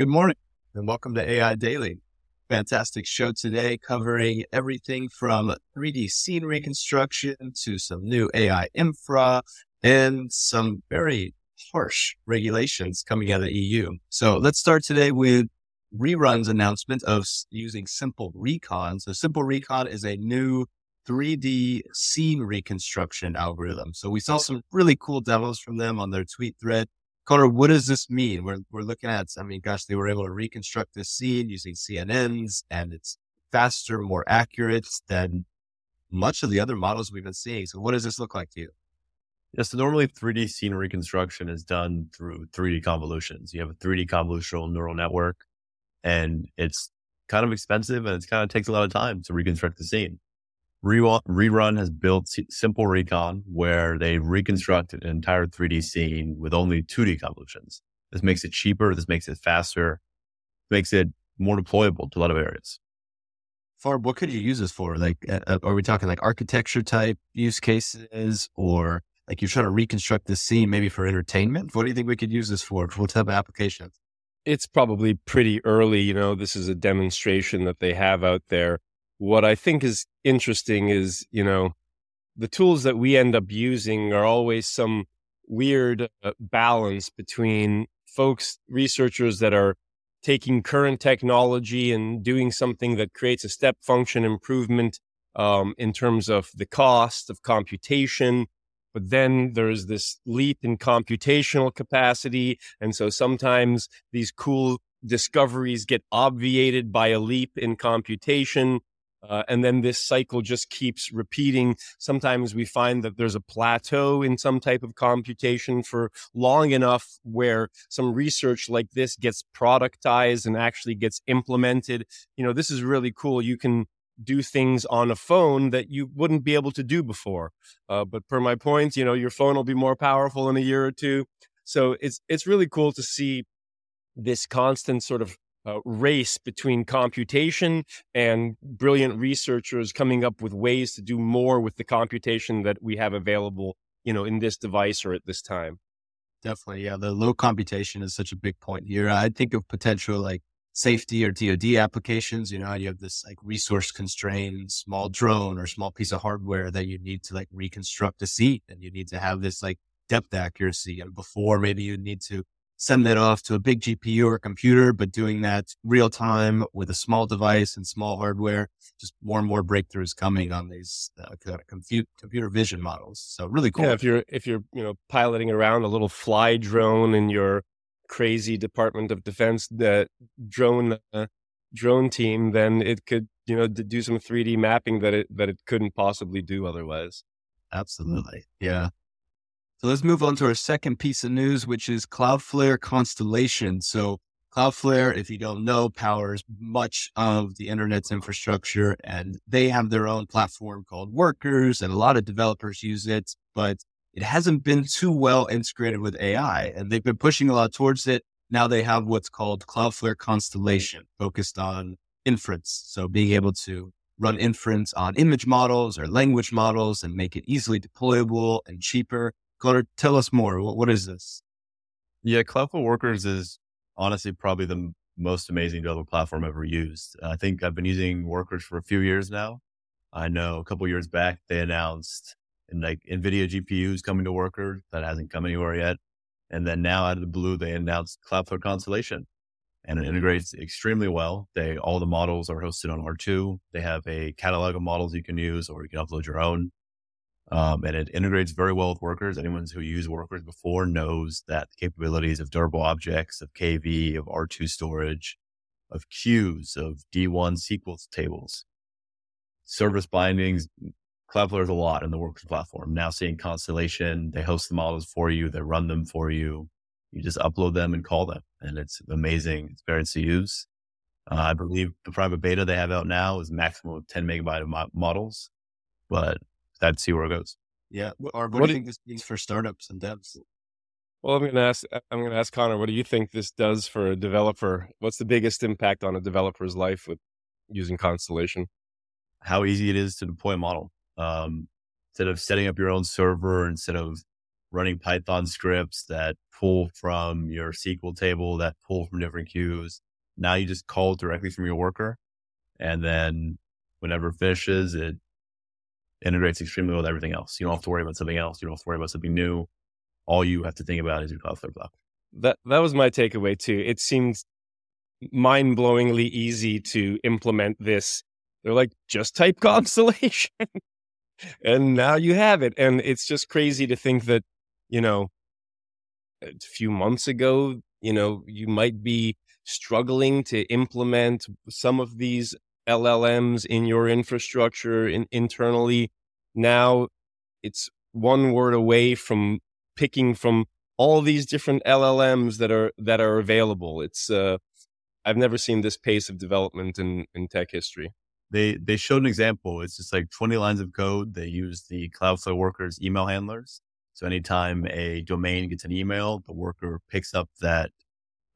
Good morning and welcome to AI Daily. Fantastic show today covering everything from 3D scene reconstruction to some new AI infra and some very harsh regulations coming out of the EU. So let's start today with Rerun's announcement of using SimpleRecon. So SimpleRecon is a new 3D scene reconstruction algorithm. So we saw some really cool demos from them on their tweet thread. Conner, what does this mean? We're, we're looking at, I mean, gosh, they were able to reconstruct this scene using CNNs and it's faster, more accurate than much of the other models we've been seeing. So what does this look like to you? Yeah, so normally 3D scene reconstruction is done through 3D convolutions. You have a 3D convolutional neural network and it's kind of expensive and it kind of takes a lot of time to reconstruct the scene. Rerun has built SimpleRecon where they reconstruct an entire 3D scene with only 2D convolutions. This makes it cheaper. This makes it faster, makes it more deployable to a lot of areas. Farb, what could you use this for? Like, uh, uh, are we talking like architecture type use cases or like you're trying to reconstruct the scene maybe for entertainment? What do you think we could use this for? What type of applications? It's probably pretty early. You know, this is a demonstration that they have out there what I think is interesting is, you know, the tools that we end up using are always some weird uh, balance between folks, researchers that are taking current technology and doing something that creates a step function improvement um, in terms of the cost of computation. But then there's this leap in computational capacity. And so sometimes these cool discoveries get obviated by a leap in computation. Uh, and then this cycle just keeps repeating. Sometimes we find that there's a plateau in some type of computation for long enough where some research like this gets productized and actually gets implemented. You know, this is really cool. You can do things on a phone that you wouldn't be able to do before. Uh, but per my point, you know, your phone will be more powerful in a year or two. So it's it's really cool to see this constant sort of uh, race between computation and brilliant researchers coming up with ways to do more with the computation that we have available, you know, in this device or at this time. Definitely. Yeah. The low computation is such a big point here. I think of potential like safety or DoD applications. You know, you have this like resource constrained small drone or small piece of hardware that you need to like reconstruct a seat and you need to have this like depth accuracy. And before maybe you need to send that off to a big GPU or computer, but doing that real time with a small device and small hardware, just more and more breakthroughs coming on these uh, kind of compute, computer vision models. So really cool. Yeah, if you're if you're you know piloting around a little fly drone in your crazy Department of Defense the drone uh, drone team, then it could you know do some 3D mapping that it that it couldn't possibly do otherwise. Absolutely, yeah. So let's move on to our second piece of news, which is Cloudflare Constellation. So Cloudflare, if you don't know, powers much of the internet's infrastructure and they have their own platform called Workers and a lot of developers use it, but it hasn't been too well integrated with AI and they've been pushing a lot towards it. Now they have what's called Cloudflare Constellation focused on inference. So being able to run inference on image models or language models and make it easily deployable and cheaper. Conner, tell us more. What, what is this? Yeah, Cloudflare Workers is honestly probably the most amazing developer platform ever used. I think I've been using Workers for a few years now. I know a couple years back they announced and like NVIDIA GPUs coming to Workers. That hasn't come anywhere yet. And then now out of the blue, they announced Cloudflare Constellation and it integrates extremely well. They, all the models are hosted on R2. They have a catalog of models you can use or you can upload your own. Um, and it integrates very well with workers. Anyone who used workers before knows that the capabilities of durable objects, of KV, of R2 storage, of queues, of D1 SQL tables, service bindings. Cloudflare is a lot in the workers platform. Now seeing Constellation, they host the models for you, they run them for you. You just upload them and call them, and it's amazing. experience to use. Uh, I believe the private beta they have out now is maximum of 10 megabyte of mo- models, but I'd see where it goes. Yeah. Or what, what do you think this means for startups and devs? Well, I'm going to ask. I'm going to ask Conner. What do you think this does for a developer? What's the biggest impact on a developer's life with using Constellation? How easy it is to deploy a model. Um, instead of setting up your own server, instead of running Python scripts that pull from your SQL table, that pull from different queues. Now you just call directly from your worker. And then whenever it finishes, it integrates extremely well with everything else. You don't have to worry about something else. You don't have to worry about something new. All you have to think about is your Cloudflare block. That that was my takeaway too. It seems mind blowingly easy to implement this. They're like, just type Constellation. and now you have it. And it's just crazy to think that, you know, a few months ago, you know, you might be struggling to implement some of these LLMs in your infrastructure in, internally. Now it's one word away from picking from all these different LLMs that are that are available. It's uh, I've never seen this pace of development in, in tech history. They they showed an example. It's just like 20 lines of code. They use the Cloudflare workers email handlers. So anytime a domain gets an email, the worker picks up that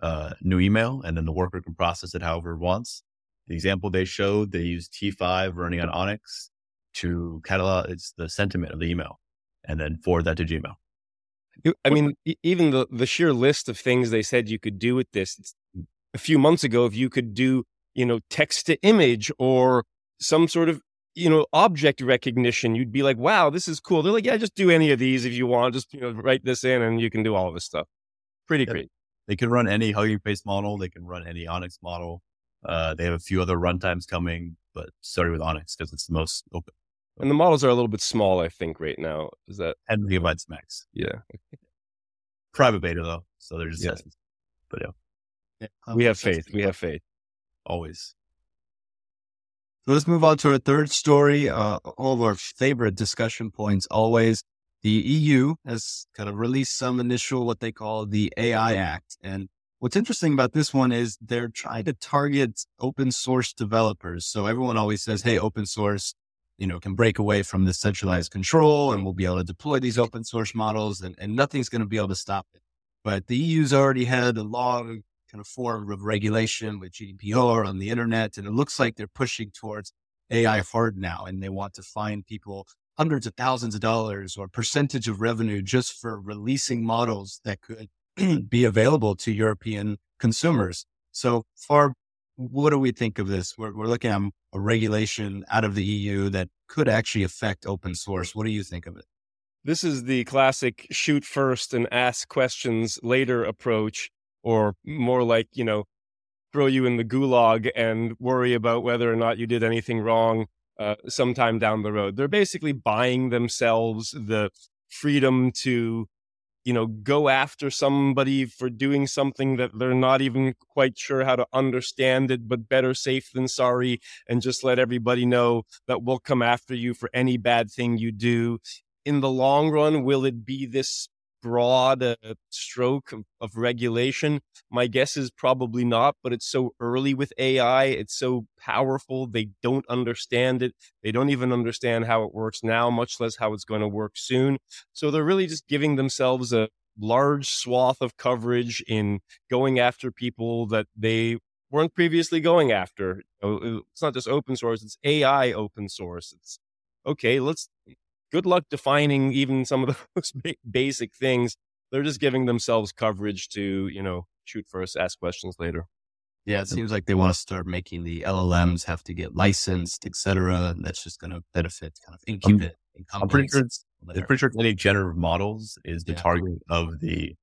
uh, new email and then the worker can process it however it wants. The example they showed, they used T5 running on ONNX to catalog it's the sentiment of the email and then forward that to Gmail. I mean, even the, the sheer list of things they said you could do with this, a few months ago, if you could do, you know, text to image or some sort of, you know, object recognition, you'd be like, wow, this is cool. They're like, yeah, just do any of these if you want. Just, you know, write this in and you can do all of this stuff. Pretty great. They can run any Hugging Face model. They can run any ONNX model. Uh, they have a few other runtimes coming, but starting with ONNX because it's the most open. And the models are a little bit small, I think, right now. Is that 10 gigabytes max? Yeah. Private beta though, so they're just yeah. testing. But yeah. yeah we have faith. We have faith. Always. So let's move on to our third story. Uh, all of our favorite discussion points always. The EU has kind of released some initial what they call the AI Act, and What's interesting about this one is they're trying to target open source developers. So everyone always says, Hey, open source, you know, can break away from the centralized control and we'll be able to deploy these open source models and, and nothing's going to be able to stop it. But the EU's already had a long kind of form of regulation with GDPR on the internet. And it looks like they're pushing towards AI hard now. And they want to find people hundreds of thousands of dollars or percentage of revenue just for releasing models that could be available to European consumers. So far, what do we think of this? We're, we're looking at a regulation out of the EU that could actually affect open source. What do you think of it? This is the classic shoot first and ask questions later approach, or more like, you know, throw you in the gulag and worry about whether or not you did anything wrong uh, sometime down the road. They're basically buying themselves the freedom to you know, go after somebody for doing something that they're not even quite sure how to understand it, but better safe than sorry. And just let everybody know that we'll come after you for any bad thing you do. In the long run, will it be this broad uh, stroke of, of, regulation? My guess is probably not, but it's so early with AI. It's so powerful. They don't understand it. They don't even understand how it works now, much less how it's going to work soon. So they're really just giving themselves a large swath of coverage in going after people that they weren't previously going after. It's not just open source, it's AI open source. It's okay, let's good luck defining even some of those basic things. They're just giving themselves coverage to, you know, shoot first, ask questions later. Yeah, it seems like they want to start making the LLMs have to get licensed, et cetera. That's just going to benefit kind of incubate. I'm, I'm pretty sure it's, I'm pretty sure any generative models is the yeah. target of the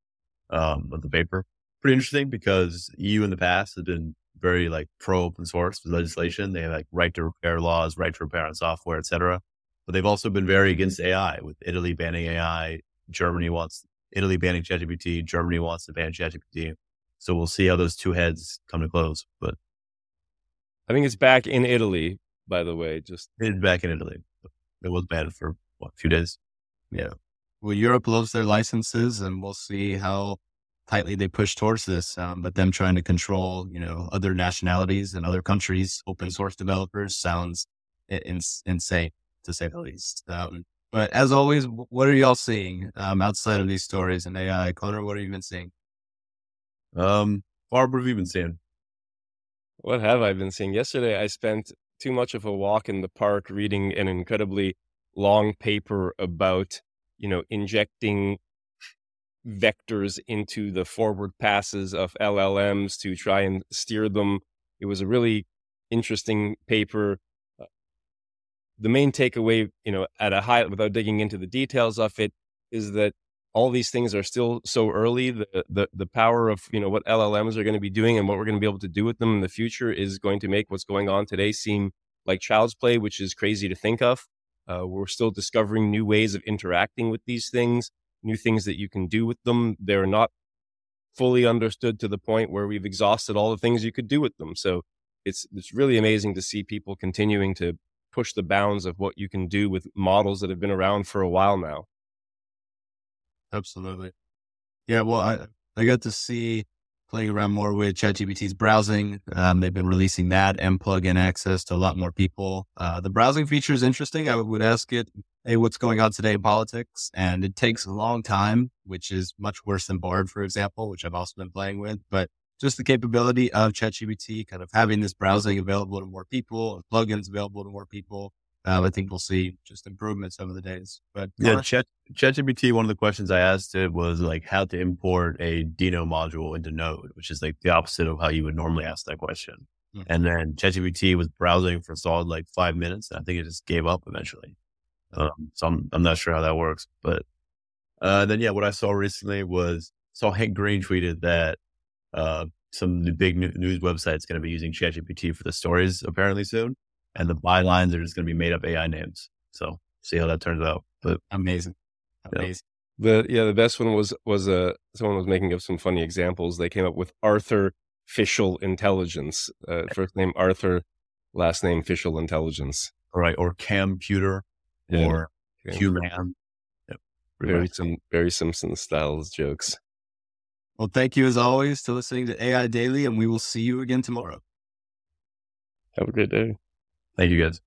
um, of the paper. Pretty interesting because EU in the past has been very like pro open source legislation. They have like right to repair laws, right to repair on software, et cetera but they've also been very against AI with Italy banning AI. Germany wants Italy banning ChatGPT. Germany wants to ban ChatGPT. So we'll see how those two heads come to close. But I think it's back in Italy, by the way. Just it's back in Italy. It was banned for what, a few days. Yeah. Well, Europe loves their licenses, and we'll see how tightly they push towards this. Um, but them trying to control, you know, other nationalities and other countries, open source developers sounds in- insane to say the least. Um, but as always, what are y'all seeing um, outside of these stories and AI? Conner, what have you been seeing? Um, Farb, what have you been seeing? What have I been seeing? Yesterday, I spent too much of a walk in the park reading an incredibly long paper about, you know, injecting vectors into the forward passes of LLMs to try and steer them. It was a really interesting paper. The main takeaway, you know, at a high, without digging into the details of it, is that all these things are still so early. The, the the power of you know what LLMs are going to be doing and what we're going to be able to do with them in the future is going to make what's going on today seem like child's play, which is crazy to think of. Uh, we're still discovering new ways of interacting with these things, new things that you can do with them. They're not fully understood to the point where we've exhausted all the things you could do with them. So it's it's really amazing to see people continuing to push the bounds of what you can do with models that have been around for a while now. Absolutely. Yeah. Well, I, I got to see playing around more with ChatGPT's browsing. Um, they've been releasing that and plug in access to a lot more people. Uh, the browsing feature is interesting. I would ask it, Hey, what's going on today in politics? And it takes a long time, which is much worse than Bard, for example, which I've also been playing with, but just the capability of ChatGPT kind of having this browsing available to more people and plugins available to more people um, I think we'll see just improvements over the days. But yeah, Chat ChatGPT. One of the questions I asked it was like how to import a Deno module into Node, which is like the opposite of how you would normally ask that question. Mm-hmm. And then ChatGPT was browsing for solid like five minutes. And I think it just gave up eventually. Um, so I'm I'm not sure how that works. But uh, then yeah, what I saw recently was saw Hank Green tweeted that uh, some big news websites going to be using ChatGPT for the stories apparently soon and the bylines are just going to be made up AI names. So see how that turns out. But amazing, amazing. Yeah. The yeah, the best one was was uh someone was making up some funny examples. They came up with Arthur Fischl Intelligence. Uh, first name Arthur, last name Fischl Intelligence. All right, or Computer, yeah. or Human. Yep. Very some very Simpson styles jokes. Well, thank you as always to listening to AI Daily, and we will see you again tomorrow. Have a great day. Thank you guys.